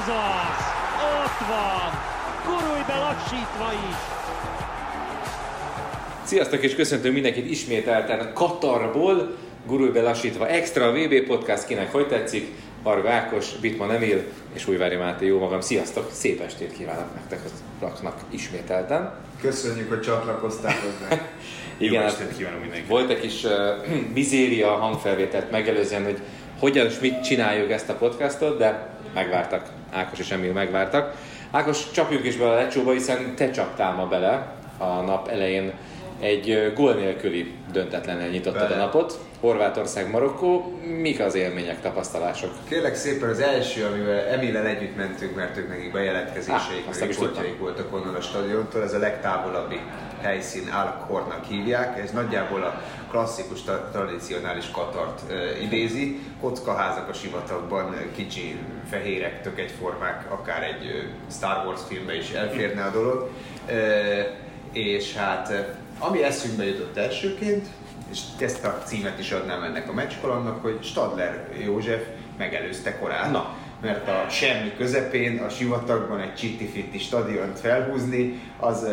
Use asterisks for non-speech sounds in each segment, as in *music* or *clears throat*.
Ez az! Ott van! Gurulj be lassítva is! Sziasztok és köszöntünk mindenkit ismételten Katarból, gurulj be lassítva extra VB podcast, kinek hogy tetszik, Varga Ákos, Bitman Emil és Újvári Máté, jó magam, sziasztok, szép estét kívánok nektek az raknak ismételten. Köszönjük, hogy csatlakoztál *laughs* hozzá. Igen, Jó hát estét kívánok mindenkinek. volt egy kis uh, *clears throat* bizéria hangfelvételt megelőzően, hogy hogyan és mit csináljuk ezt a podcastot, de megvártak, Ákos és Emil megvártak. Ákos, csapjunk is bele a lecsóba, hiszen te csaptál ma bele a nap elején egy gól nélküli döntetlennel nyitottad a Bele. napot. Horvátország, Marokkó, mik az élmények, tapasztalások? Kérlek szépen az első, amivel Emillel együtt mentünk, mert ők nekik bejelentkezéseik, Ah, riportjaik voltak onnan a stadiontól, ez a legtávolabbi helyszín Alkhornak hívják, ez nagyjából a klasszikus, tra- tradicionális Katart idézi, kockaházak a sivatagban, kicsi fehérek, tök egyformák, akár egy Star Wars filmbe is elférne a dolog. És hát ami eszünkbe jutott elsőként, és ezt a címet is adnám ennek a meccskalannak, hogy Stadler József megelőzte korán. Na. Mert a semmi közepén, a sivatagban egy csitti-fitti stadiont felhúzni, az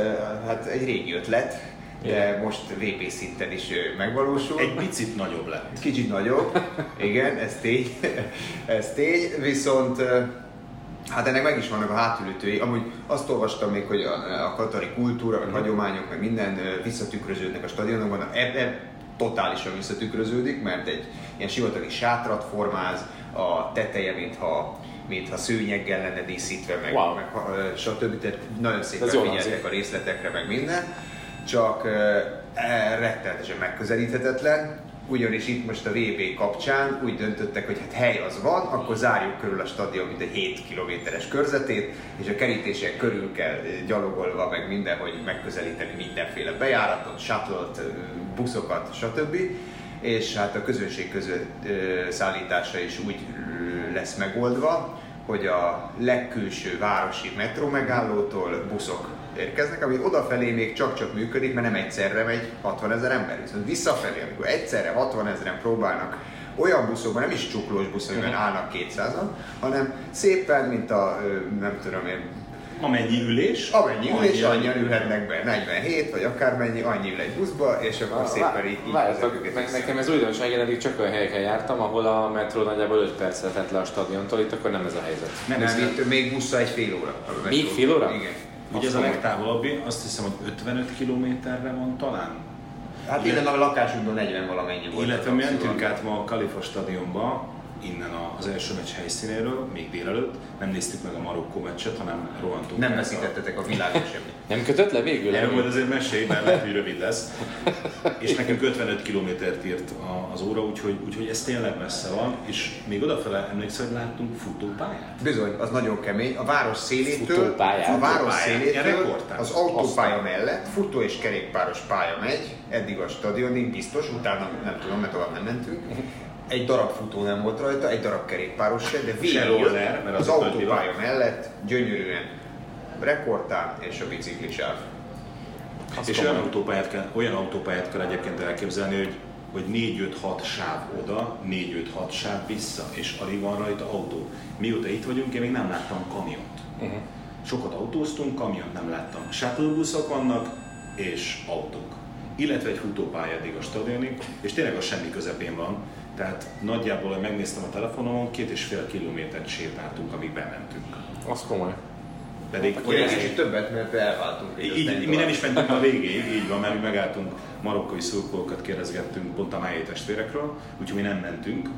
hát egy régi ötlet, de most VB szinten is megvalósul. Egy picit nagyobb lett. Kicsit nagyobb, igen, ez tény, ez tény, viszont hát ennek meg is vannak a hátulütői. Amúgy azt olvastam még, hogy a, a katari kultúra, meg hagyományok, meg minden visszatükröződnek a stadionokban, ebben totálisan visszatükröződik, mert egy ilyen sivatagi sátrat formáz, a teteje, mintha mintha szőnyeggel lenne díszítve, meg, Wow. meg stb. Tehát nagyon szépen figyeltek a részletekre, meg minden, csak uh, rettenetesen megközelíthetetlen, ugyanis itt most a VB kapcsán úgy döntöttek, hogy hát hely az van, akkor zárjuk körül a stadion mint egy 7 kilométeres körzetét, és a kerítések körül kell gyalogolva, meg mindenhogy megközelíteni mindenféle bejáratot, shuttle buszokat, stb. És hát a közönség között szállítása is úgy lesz megoldva, hogy a legkülső városi metró megállótól buszok érkeznek, ami odafelé még csak-csak működik, mert nem egyszerre megy 60 ezer ember. Viszont visszafelé, amikor egyszerre 60 ezeren próbálnak olyan buszokban, nem is csuklós busz, amiben állnak 200-an, hanem szépen, mint a, nem tudom én, Amennyi ülés, amennyi ülés, annyi- annyian ülhetnek be, 47 vagy akármennyi, annyi ül egy buszba, és akkor szépen így, így Várjatok, ne- nekem ez újdonság, én eddig csak olyan helyeken jártam, ahol a metró nagyjából 5 percre tett le a stadiontól, itt akkor nem ez a helyzet. Nem, Nem, itt még busszal egy fél óra. a Még fél óra? Igen. Ugye ez a legtávolabbi, azt hiszem, hogy 55 kilométerre van talán. Hát innen a lakásunkban 40 valamennyi volt. Illetve mi mentünk át ma a Kalifa stadionba, innen az első meccs helyszínéről, még délelőtt. Nem néztük meg a Marokkó meccset, hanem rohantunk. Nem át a- veszítettetek a világon *laughs* semmit. Nem kötött le végül? Erről majd azért mesélj, mert lehet, hogy rövid lesz. És nekünk 55 kilométert írt az óra, úgyhogy, úgyhogy ez tényleg messze van. És még odafele emlékszel, hogy láttunk futópályát? Bizony, az nagyon kemény. A város szélétől, Futópályán. a város szélétől az autópálya mellett futó és kerékpáros pálya megy, eddig a stadionig biztos, utána nem tudom, mert tovább nem mentünk. Egy darab futó nem volt rajta, egy darab kerékpáros se, de végig mert az az autópálya mellett gyönyörűen rekordtán és a biciklisáv. Az és komoly. olyan autópályát, kell, olyan autópályát kell egyébként elképzelni, hogy hogy 4-5-6 sáv oda, 4-5-6 sáv vissza, és alig van rajta autó. Mióta itt vagyunk, én még nem láttam kamiont. Uh-huh. Sokat autóztunk, kamiont nem láttam. Shuttle vannak, és autók. Illetve egy futópálya eddig a stadionig, és tényleg a semmi közepén van. Tehát nagyjából, hogy megnéztem a telefonomon, két és fél kilométert sétáltunk, amíg bementünk. Az komoly. Pedig Vagy egy kicsit többet, mert elváltunk. így, így, mi nem is mentünk a végéig, így van, mert mi megálltunk, marokkói szurkolókat kérdezgettünk pont a májé testvérekről, úgyhogy mi nem mentünk,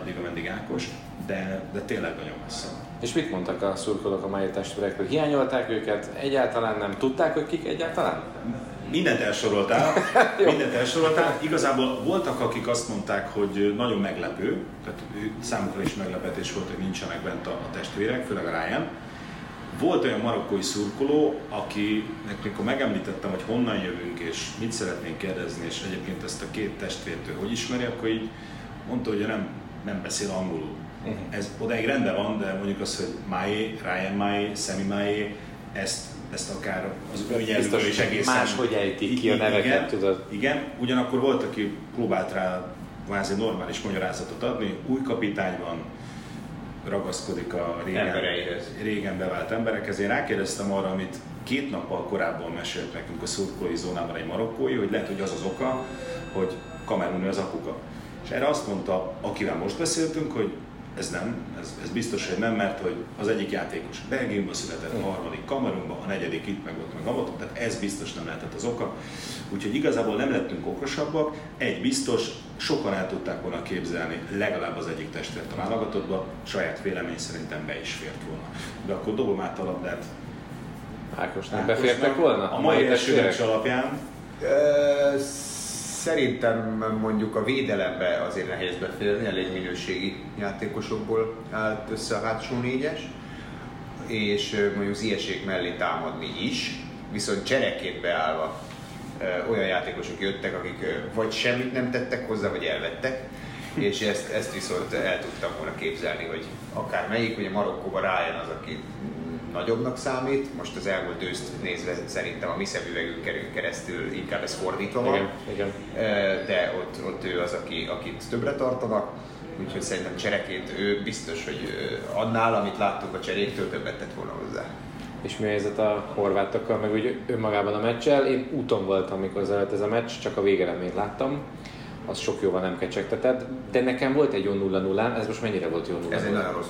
addig, ameddig Ákos, de, de tényleg nagyon messze. És mit mondtak a szurkolók a mai testvérekről? Hiányolták őket? Egyáltalán nem tudták, hogy kik egyáltalán? Mindent elsoroltál, *laughs* mindent elsoroltál. Igazából voltak, akik azt mondták, hogy nagyon meglepő, tehát számukra is meglepetés volt, hogy nincsenek bent a, a testvérek, főleg a Ryan. Volt olyan marokkói szurkoló, akinek mikor megemlítettem, hogy honnan jövünk és mit szeretnénk kérdezni, és egyébként ezt a két testvért ő hogy ismeri, akkor így mondta, hogy nem, nem beszél angolul. Mhm. Ez odáig rendben van, de mondjuk az, hogy Mai, Ryan Mai, Sammy Mai, ezt, ezt akár az Biztos, is egészen... máshogy ejtik ki a neveket, igen, tudod. Igen, ugyanakkor volt, aki próbált rá kvázi normális magyarázatot adni, új kapitány van, ragaszkodik a régen, régen bevált emberekhez. Én rákérdeztem arra, amit két nappal korábban mesélt nekünk a szurkolói zónában egy marokkói, hogy lehet, hogy az az oka, hogy Kameruni az apuka. És erre azt mondta, akivel most beszéltünk, hogy ez nem, ez, ez biztos, hogy nem, mert hogy az egyik játékos Belgiumban született, a harmadik Kamerunban, a negyedik itt, meg ott, meg ott, tehát ez biztos nem lehetett az oka. Úgyhogy igazából nem lettünk okosabbak, egy biztos, sokan el tudták volna képzelni legalább az egyik testvért a válogatottba, saját vélemény szerintem be is fért volna. De akkor dobom át a labdát. Ákosnak befértek volna? A mai meccs alapján Ö, Szerintem mondjuk a védelembe azért nehéz beférni, elég minőségi játékosokból állt össze a hátsó négyes, és mondjuk Ziyechsék mellé támadni is, viszont csereként beállva olyan játékosok jöttek, akik vagy semmit nem tettek hozzá, vagy elvettek, és ezt, ezt viszont el tudtam volna képzelni, hogy akár melyik, ugye Marokkóban Ryan az, aki nagyobbnak számít, most az elmúlt őszt nézve szerintem a mi szemüvegünkön keresztül inkább ez fordítva van, Igen, igen. De ott, ott ő az, aki, akit többre tartanak, úgyhogy szerintem csereként ő biztos, hogy annál, amit láttuk a cseréktől, többet tett volna hozzá. És mi a helyzet a horvátokkal, meg úgy önmagában a meccsel? Én úton voltam, amikor zajlott ez a meccs, csak a végeredményt láttam. Az sok jóval nem kecsegtetett, de nekem volt egy jó 0 0 ez most mennyire volt jó 0 Ez egy nagyon rossz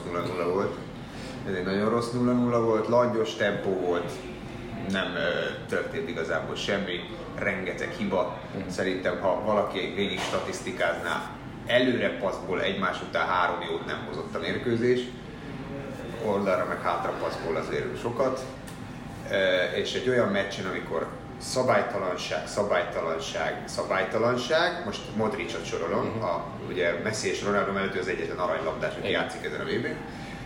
0-0 volt. Ez egy nagyon rossz 0-0 volt, langyos tempó volt, nem ö, történt igazából semmi, rengeteg hiba. Szerintem, ha valaki végig statisztikázná, előre passzból egymás után három jót nem hozott a mérkőzés, oldalra meg hátra passzból azért sokat. Ö, És egy olyan meccsen, amikor szabálytalanság, szabálytalanság, szabálytalanság, most Modricot sorolom, a, ugye Messi és Ronaldo mellett az egyetlen aranylabdás, aki játszik ezen a vb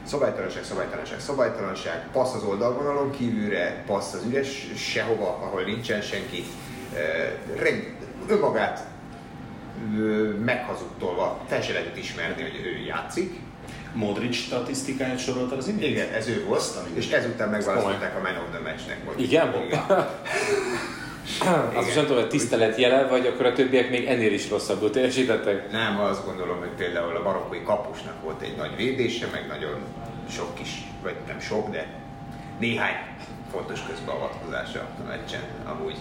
Szabálytalanság, szabálytalanság, szabálytalanság, passz az oldalvonalon kívülre, passz az üres sehova, ahol nincsen senki. Önmagát meghazudtolva fel se lehetett ismerni, hogy ő játszik. Modric statisztikáját soroltad az imént? Igen, ez ő volt, és ezután megválasztották a Man of the Match-nek. Hogy Igen? *laughs* Azt is nem tudom, hogy tisztelet jele, vagy akkor a többiek még ennél is rosszabbul teljesítettek. Nem, azt gondolom, hogy például a marokkói kapusnak volt egy nagy védése, meg nagyon sok kis, vagy nem sok, de néhány fontos közbeavatkozása a meccsen amúgy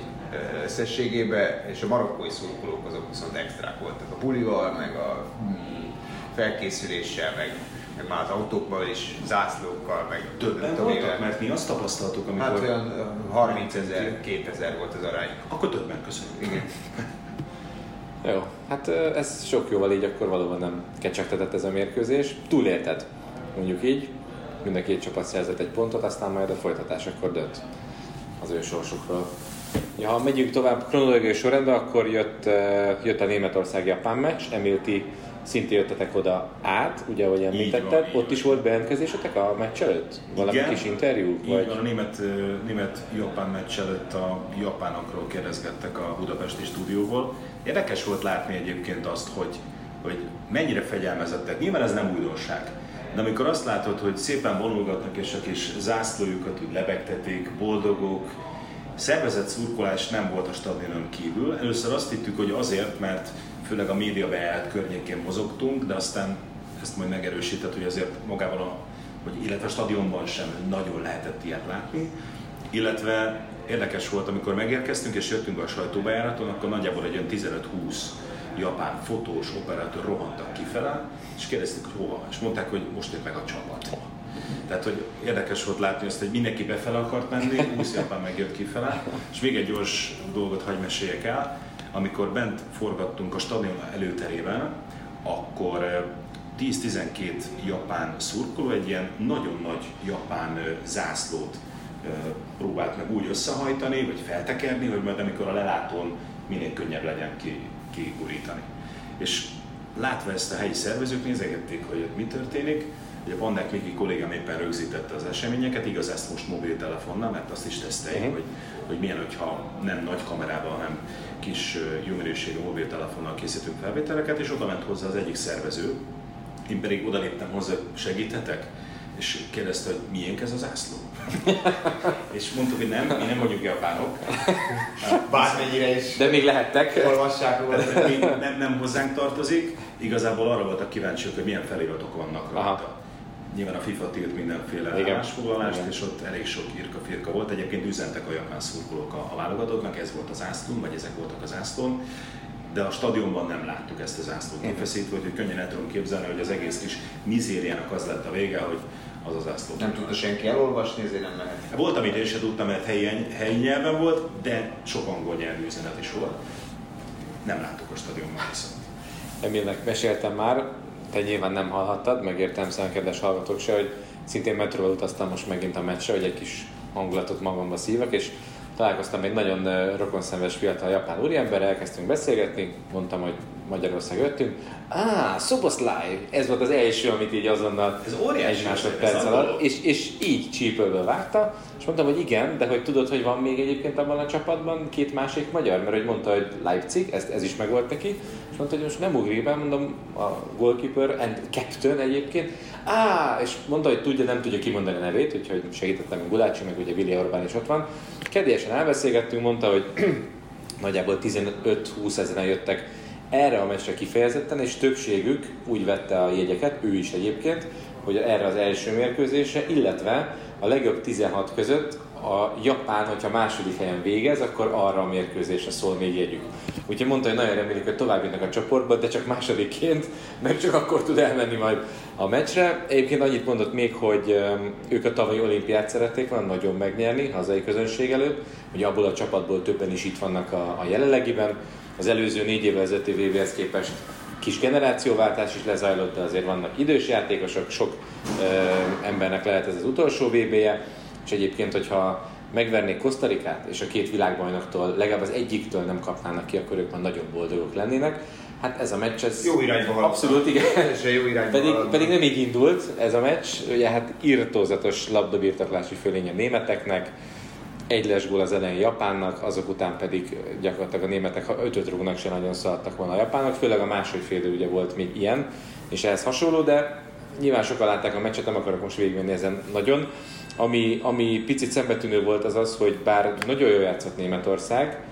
összességében, és a marokkói szurkolók azok viszont extrák voltak. A bulival, meg a mm, felkészüléssel, meg, meg már az autókban is, zászlókkal, meg Többen voltak? Mert mi azt tapasztaltuk, amikor... Hát olyan ö, 30 ezer, 2000 volt az arány. Akkor többen köszönjük. Igen. *laughs* Jó, hát ez sok jóval így akkor valóban nem kecsegtetett ez a mérkőzés. Túlélted, mondjuk így. Mind a két csapat szerzett egy pontot, aztán majd a folytatás akkor dönt az ő sorsukról. Ja, ha megyünk tovább kronológiai sorrendben, akkor jött, jött a Németország-Japán meccs, Emilti szintén jöttetek oda át, ugye ahogy említetted, van, ott is volt bejelentkezésetek a meccs előtt? Valami Igen. kis interjú? Így Vagy? van, a német, német-japán meccs előtt a japánokról kérdezgettek a budapesti stúdióból. Érdekes volt látni egyébként azt, hogy, hogy mennyire fegyelmezettek. Nyilván ez nem újdonság. De amikor azt látod, hogy szépen vonulgatnak és a kis zászlójukat úgy lebegtetik, boldogok, szervezett szurkolás nem volt a stadionon kívül. Először azt hittük, hogy azért, mert főleg a média bejárat környékén mozogtunk, de aztán ezt majd megerősített, hogy azért magában a, hogy illetve a stadionban sem nagyon lehetett ilyet látni. Illetve érdekes volt, amikor megérkeztünk és jöttünk a sajtóbejáraton, akkor nagyjából egy olyan 15-20 japán fotós operatőr rohantak kifele, és kérdezték, hogy hova, és mondták, hogy most jött meg a csapat. Tehát, hogy érdekes volt látni azt, hogy mindenki befele akart menni, 20 japán megjött kifele, és még egy gyors dolgot hagy meséljek el, amikor bent forgattunk a stadion előterében, akkor eh, 10-12 japán szurkoló egy ilyen nagyon nagy japán zászlót próbált meg úgy összehajtani, vagy feltekerni, hogy majd amikor a lelátón minél könnyebb legyen ki, kigurítani. És látva ezt a helyi szervezők nézegették, hogy mi történik, hogy a Pandák Miki kollégám éppen rögzítette az eseményeket, igaz ezt most mobiltelefonnal, mert azt is teszteljük, Mhm. hogy, hogy milyen, hogyha nem nagy kamerával, hanem kis jó minőségű mobiltelefonnal készítünk felvételeket, és oda ment hozzá az egyik szervező, én pedig oda léptem hozzá, segíthetek, és kérdezte, hogy miénk ez az zászló. *laughs* és mondtuk, hogy nem, mi nem vagyunk japánok, *laughs* Bármennyire is De még lehettek. olvassák róla. nem, nem hozzánk tartozik, igazából arra voltak kíváncsiak, hogy milyen feliratok vannak Aha. Nyilván a FIFA tilt mindenféle Igen. állásfoglalást, Igen. és ott elég sok irka-firka volt. Egyébként üzentek a japán szurkolók a, a válogatottnak, ez volt az ászlón, vagy ezek voltak az ászlón, de a stadionban nem láttuk ezt az ászlót kifeszítve, úgyhogy könnyen el tudom képzelni, hogy az egész kis mizériának az lett a vége, hogy az az ászló. Nem tudta senki elolvasni, ezért nem mehet. Volt, amit én sem tudtam, mert helyi, helyi nyelven volt, de sok angol nyelvű üzenet is volt. Nem láttuk a stadionban viszont. Emilnek meséltem már, te nyilván nem hallhattad, megértem szóval kedves hallgatók se, hogy szintén metróval utaztam most megint a meccsre, hogy egy kis hangulatot magamba szívak, és találkoztam egy nagyon rokonszenves fiatal japán úriemberrel, elkezdtünk beszélgetni, mondtam, hogy Magyarország jöttünk. Á, Szoboszláj! Ez volt az első, amit így azonnal Ez óriási egy másodperc alatt, és, és így csípőből vágta, és mondtam, hogy igen, de hogy tudod, hogy van még egyébként abban a csapatban két másik magyar, mert hogy mondta, hogy Leipzig, ez, ez is megvolt neki, és mondta, hogy most nem ugrik be, mondom, a goalkeeper and captain egyébként, á, és mondta, hogy tudja, nem tudja kimondani a nevét, úgyhogy segítettem a Gulácsi, meg ugye Vili Orbán is ott van. Kedélyesen elbeszélgettünk, mondta, hogy *clears throat* nagyjából 15-20 ezeren jöttek erre a meccsre kifejezetten, és többségük úgy vette a jegyeket, ő is egyébként, hogy erre az első mérkőzésre, illetve a legjobb 16 között a Japán, hogyha második helyen végez, akkor arra a mérkőzésre szól még jegyük. Úgyhogy mondta, hogy nagyon remélik, hogy tovább jutnak a csoportba, de csak másodikként, nem csak akkor tud elmenni majd a meccsre. Egyébként annyit mondott még, hogy ők a tavalyi olimpiát szerették volna nagyon megnyerni hazai közönség előtt, hogy abból a csapatból többen is itt vannak a, a jelenlegiben. Az előző négy évvel ezelőtti VB-hez képest kis generációváltás is lezajlott, de azért vannak idős játékosok, sok ö, embernek lehet ez az utolsó VB-je, és egyébként, hogyha megvernék Kosztarikát, és a két világbajnoktól, legalább az egyiktől nem kapnának ki, akkor ők már nagyon boldogok lennének. Hát ez a meccs, ez Jó irányba haladnak. Abszolút, igen. Teljesen jó irányba Pedig, pedig nem így indult ez a meccs, ugye hát irtózatos labdabirtoklási fölény a németeknek, egy lesgól az elején Japánnak, azok után pedig gyakorlatilag a németek, ha ötöt rúgnak, se nagyon szaladtak volna a japánok, főleg a második fél idő ugye volt még ilyen, és ehhez hasonló, de nyilván sokan látták a meccset, nem akarok most végigmenni ezen nagyon. Ami, ami picit szembetűnő volt az az, hogy bár nagyon jól játszott Németország,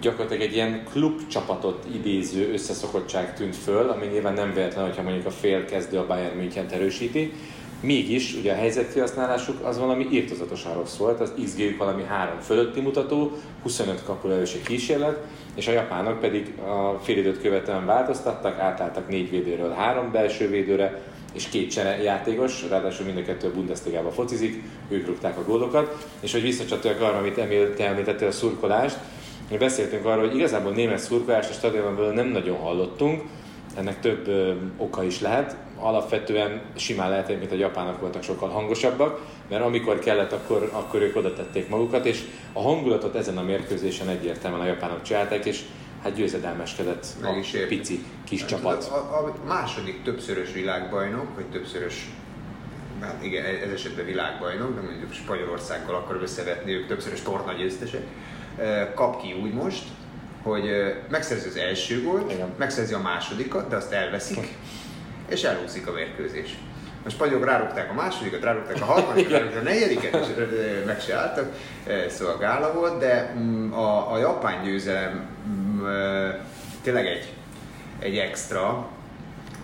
gyakorlatilag egy ilyen klubcsapatot idéző összeszokottság tűnt föl, ami nyilván nem véletlen, hogyha mondjuk a fél kezdő a Bayern München erősíti. Mégis, ugye a helyzetkihasználásuk az valami írtozatosan rossz volt, az xg valami három fölötti mutató, 25 kapulelősi kísérlet, és a japánok pedig a félidőt követően változtattak, átálltak négy védőről három belső védőre, és két csere játékos, ráadásul mind a kettő a Bundesliga-ba focizik, ők rúgták a gólokat, és hogy visszacsatoljak arra, amit Emil te említettél, a szurkolást, mi beszéltünk arról, hogy igazából német szurkolást a stadionban nem nagyon hallottunk, ennek több ö, oka is lehet. Alapvetően simán lehet, hogy a japánok voltak sokkal hangosabbak, mert amikor kellett, akkor, akkor ők oda tették magukat, és a hangulatot ezen a mérkőzésen egyértelműen a japánok csinálták, és hát győzedelmeskedett Meg a is értem. pici kis Hát, csapat. A, a második többszörös világbajnok, vagy többszörös, hát igen, ez esetben világbajnok, de mondjuk Spanyolországgal akar összevetni, ők többszörös tornagyőztesek, eh, kap ki úgy most, hogy eh, megszerzi az első gólt, Igen. megszerzi a másodikat, de azt elveszik, és elúszik a mérkőzés. A spanyolok rárúgták a másodikat, rárúgták a harmadikat, rárúgták a negyediket, és meg se álltak, szóval gála volt, de mm, a, a japán győzelem mm, tényleg egy, egy extra.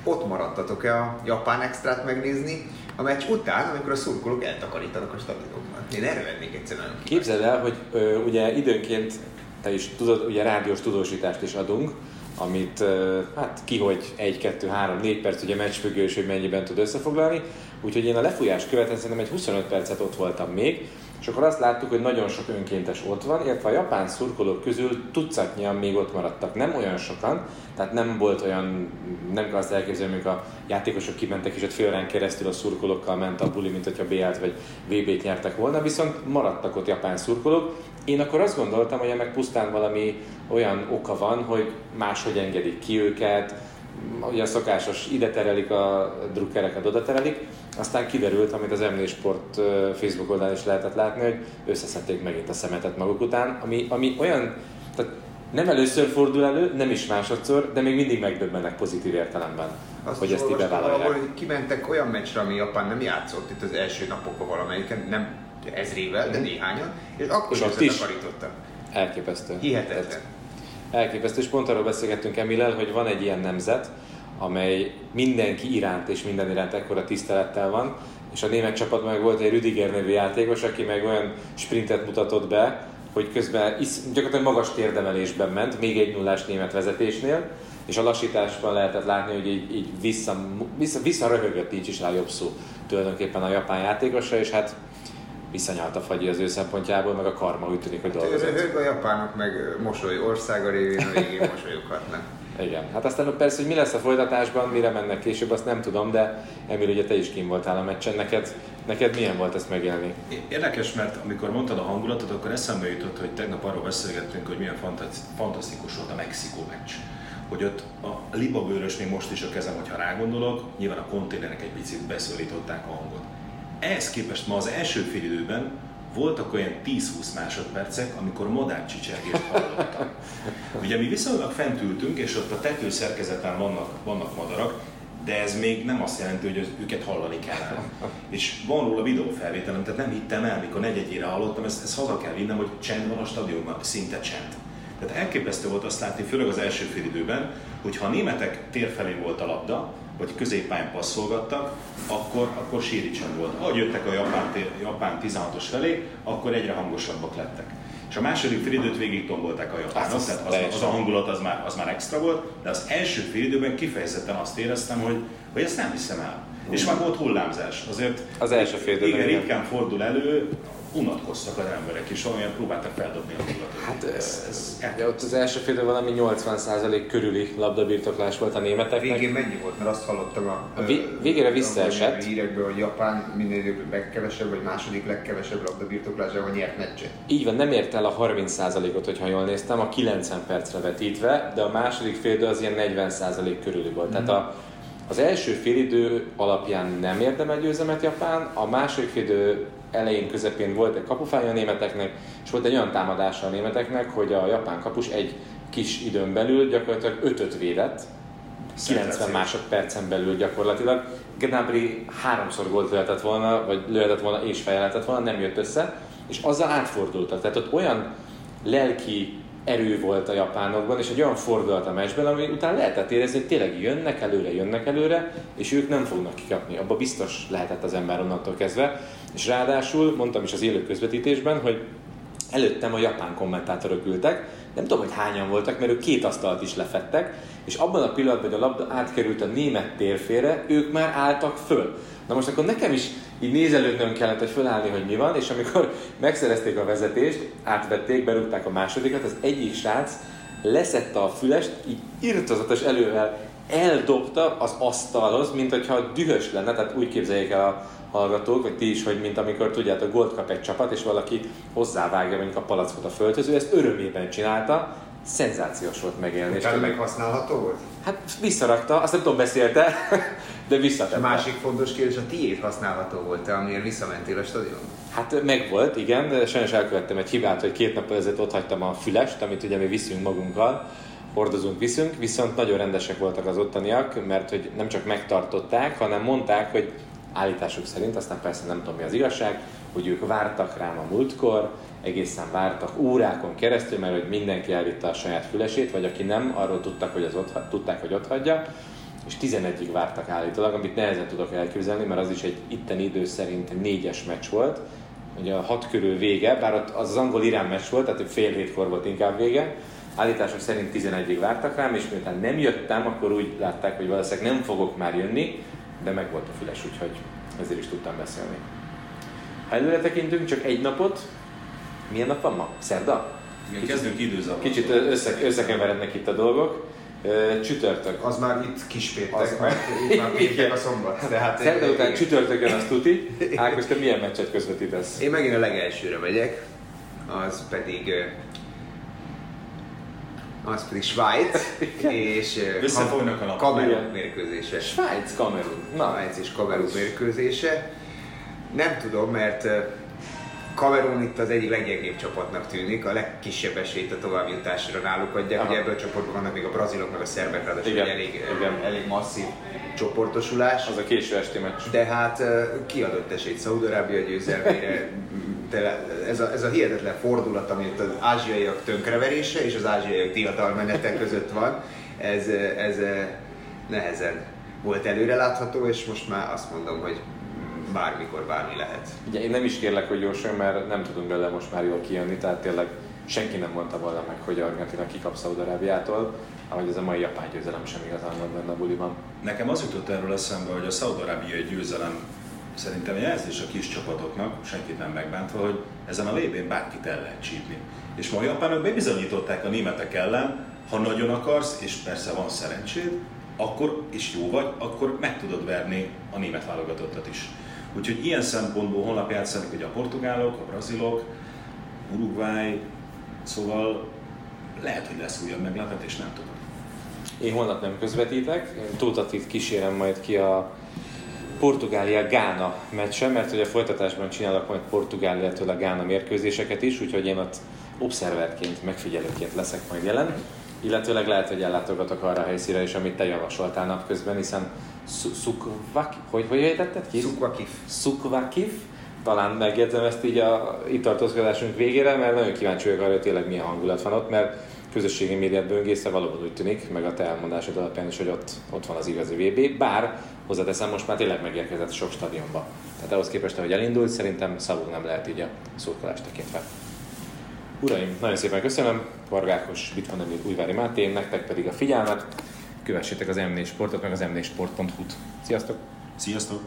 Ott maradtatok-e a japán extrát megnézni a meccs után, amikor a szurkolók eltakarítanak a stadionban? Én erre vennék egyszerűen. Képzeld el, hogy ö, ugye időnként te is tudod, ugye rádiós tudósítást is adunk, amit hát ki, hogy 1, 2, 3, 4 perc ugye meccsfüggős, hogy mennyiben tud összefoglalni. Úgyhogy én a lefújás követően szerintem egy 25 percet ott voltam még, és akkor azt láttuk, hogy nagyon sok önkéntes ott van, illetve a japán szurkolók közül tucatnyian még ott maradtak. Nem olyan sokan, tehát nem volt olyan, nem kell azt elképzelni, amikor a játékosok kimentek és ott fél órán keresztül a szurkolókkal ment a buli, mint hogyha BL-t vagy VB-t nyertek volna, viszont maradtak ott japán szurkolók. Én akkor azt gondoltam, hogy ennek pusztán valami olyan oka van, hogy máshogy engedik ki őket, ugye a szokásos ide terelik a drukkereket, oda terelik, aztán kiderült, amit az Emlé Sport Facebook oldalán is lehetett látni, hogy összeszedték megint a szemetet maguk után, ami, ami olyan, tehát nem először fordul elő, nem is másodszor, de még mindig megdöbbennek pozitív értelemben, Azt hogy ezt így bevállalják. hogy kimentek olyan meccsre, ami Japán nem játszott itt az első napokban valamelyiken, nem ezrével, de néhányan, és akkor És ott is? Elképesztő. Hihetetlen. Tehát Elképesztő, és pont arról beszélgettünk Emilel, hogy van egy ilyen nemzet, amely mindenki iránt és minden iránt ekkora tisztelettel van, és a német csapatban meg volt egy Rüdiger nevű játékos, aki meg olyan sprintet mutatott be, hogy közben is, gyakorlatilag magas térdemelésben ment, még egy nullás német vezetésnél, és a lassításban lehetett látni, hogy így, így vissza, vissza, vissza röhögött, nincs is rá jobb szó tulajdonképpen a japán játékosra, és hát visszanyalt a fagyi az ő szempontjából, meg a karma úgy tűnik, hogy Hát dolgozott. ez a japánok meg mosoly országa révén a végén *laughs* mosolyoghatnak. Igen, hát aztán persze, hogy mi lesz a folytatásban, mire mennek később, azt nem tudom, de Emil, ugye te is kim voltál a meccsen, neked, neked milyen volt ezt megélni? Érdekes, mert amikor mondtad a hangulatot, akkor eszembe jutott, hogy tegnap arról beszélgettünk, hogy milyen fantasztikus volt a Mexikó meccs. Hogy ott a libabőrös még most is a kezem, hogyha rágondolok, nyilván a konténerek egy picit beszólították a hangot. Ehhez képest ma az első fél időben voltak olyan 10-20 másodpercek, amikor madárcsicsergést hallottam. Ugye mi viszonylag fent ültünk, és ott a tetőszerkezeten vannak, vannak madarak, de ez még nem azt jelenti, hogy őket hallani kell. És van róla videófelvételem, tehát nem hittem el, mikor negyedjére hallottam, ezt, ezt haza kell vinnem, hogy csend van a stadionban, szinte csend. Tehát elképesztő volt azt látni, főleg az első fél időben, hogy ha a németek tér felé volt a labda, vagy középpályán passzolgattak, akkor, akkor síri csend volt. Ahogy jöttek a japán, japán 16-os felé, akkor egyre hangosabbak lettek. És a második félidőt végig tombolták a japánok, Az tehát az, az a hangulat az már, az már extra volt, de az első félidőben kifejezetten azt éreztem, hogy, hogy ezt nem hiszem el. És már volt hullámzás. Azért Az első fél igen. ritkán fordul elő, unatkoztak az emberek, és olyan próbáltak feldobni a hangulatot. Hát ez, ez, ugye ott az első fél időben valami 80% körüli labdabirtoklás volt a németeknek. Végén mennyi volt? Mert azt hallottam a, A vé- végére visszaesett. a hírekből, hogy Japán minden időben legkevesebb, vagy második legkevesebb labdabirtoklásával nyert meccset. Így van, nem ért el a 30%-ot, hogyha jól néztem, a 90 percre vetítve, de a második félidő az ilyen 40% körüli volt. Tehát a, az első félidő alapján nem érdemel győzelmet Japán, a második félidő elején, közepén volt egy kapufája a németeknek, és volt egy olyan támadása a németeknek, hogy a japán kapus egy kis időn belül gyakorlatilag ötöt védett, 90 Szenzáció. másodpercen belül gyakorlatilag. Gnabry háromszor gólt lehetett volna, vagy lőhetett volna és feje lehetett volna, nem jött össze, és azzal átfordultak. Tehát ott olyan lelki erő volt a japánokban, és egy olyan fordulat a meccsben, ami után lehetett érezni, hogy tényleg jönnek előre, jönnek előre, és ők nem fognak kikapni. Abba biztos lehetett az ember onnantól kezdve. És ráadásul, mondtam is az élő közvetítésben, hogy előttem a japán kommentátorok ültek, nem tudom, hogy hányan voltak, mert ők két asztalt is lefettek, és abban a pillanatban, hogy a labda átkerült a német térfére, ők már álltak föl. Na most akkor nekem is így nézelődnöm kellett, hogy fölállni, hogy mi van, és amikor *laughs* megszerezték a vezetést, átvették, berúgták a másodikat, az egyik srác leszette a fülest, így irtozatos elővel eldobta az asztalhoz, mint hogyha dühös lenne, tehát úgy képzeljék el a hallgatók, vagy ti is, hogy mint amikor tudjátok, gólt kap egy csapat, és valaki hozzávágja mondjuk a palackot a földhöz, ő ezt örömében csinálta, szenzációs volt megélni. Tényleg- meghasználható volt? Hát visszarakta, azt nem tudom beszélte, *laughs* de És a visszatette. másik fontos kérdés, a tiéd használható volt-e, amiért visszamentél a stadion? Hát megvolt, igen, de sajnos elkövettem egy hibát, hogy két nap ezelőtt ott hagytam a fülest, amit ugye mi viszünk magunkkal, hordozunk, viszünk, viszont nagyon rendesek voltak az ottaniak, mert hogy nem csak megtartották, hanem mondták, hogy állításuk szerint, aztán persze nem tudom mi az igazság, hogy ők vártak rám a múltkor, egészen vártak órákon keresztül, mert hogy mindenki elvitte a saját fülesét, vagy aki nem, arról tudtak, hogy az ott, tudták, hogy ott hagyja, és 11-ig vártak állítólag, amit nehezen tudok elképzelni, mert az is egy itteni idő szerint négyes meccs volt, ugye a hat körül vége, bár ott az angol irán meccs volt, tehát fél hétkor volt inkább vége, állítások szerint 11-ig vártak rám, és miután nem jöttem, akkor úgy látták, hogy valószínűleg nem fogok már jönni, de meg volt a füles, úgyhogy ezért is tudtam beszélni. Ha előre tekintünk, csak egy napot, milyen nap van ma? Szerda? Igen, kezdünk időzavarba. Kicsit össze, összekeverednek itt a dolgok. Csütörtök. Az már itt kispétek, Az- mert itt már *laughs* péntek a szombat. Tehát Szerda után igen. csütörtökön az tuti. *laughs* Ákos, te milyen meccset közvetítesz? Én megint a legelsőre megyek, az pedig az pedig Svájc, *laughs* és ö, Összefolynak a. Kamerun mérkőzése. Svájc, Kamerun. Na, Svájc és Kamerun mérkőzése. Nem tudom, mert Kamerun itt az egyik leggyengébb csapatnak tűnik, a legkisebb esélyt a továbbjutásra náluk adják. Aha. Ugye ebből a csoportban vannak még a brazilok, meg a szerbek, ráadásul Igen, elég, igen. elég masszív csoportosulás. az a késő esti meccs. De hát kiadott esélyt Szaudarábia győzelmére. *laughs* Ez, a, ez a hihetetlen fordulat, ami itt az ázsiaiak tönkreverése és az ázsiaiak diadalmenete között van, ez, ez, nehezen volt előrelátható, és most már azt mondom, hogy bármikor bármi lehet. Ugye én nem is kérlek, hogy jósoljon, mert nem tudunk belőle most már jól kijönni, tehát tényleg senki nem mondta volna meg, hogy Argentina kikap Szaudarábiától, ahogy ez a mai japán győzelem sem igazán van benne a buliban. Nekem az jutott erről eszembe, hogy a szaudarábiai győzelem szerintem jelzés a kis csapatoknak, senkit nem megbántva, hogy ezen a vb bárkit el lehet csípni. És ma a japánok bebizonyították a németek ellen, ha nagyon akarsz, és persze van szerencséd, akkor, és jó vagy, akkor meg tudod verni a német válogatottat is. Úgyhogy ilyen szempontból holnap játszanak ugye a portugálok, a brazilok, Uruguay, szóval lehet, hogy lesz újabb meglepetés, nem tudom. Én holnap nem közvetítek, én Tótatit kísérem majd ki a Portugália-Gána meccsen, mert ugye a folytatásban csinálok majd Portugália-től a Gána mérkőzéseket is, úgyhogy én ott obszerverként, megfigyelőként leszek majd jelen. Illetőleg lehet, hogy ellátogatok arra a helyszíre is, amit te javasoltál napközben, hiszen Szukvakif, hogy, hogy ejtetted ki? Szukvakif. Szukvakif. Talán megjegyzem ezt így a itt tartózkodásunk végére, mert nagyon kíváncsi vagyok arra, hogy tényleg milyen hangulat van ott, mert közösségi médiát böngészve valóban úgy tűnik, meg a te elmondásod alapján is, hogy ott, ott van az igazi VB, bár hozzáteszem, most már tényleg megérkezett sok stadionba. Tehát ahhoz képest, hogy elindult, szerintem szavuk nem lehet így a szurkolást tekintve. Uraim, nagyon szépen köszönöm, Vargákos, Bitvanemir, Újvári Máté, nektek pedig a figyelmet, kövessétek az M4 Sportot, meg az m4sport.hu-t. Sziasztok! Sziasztok!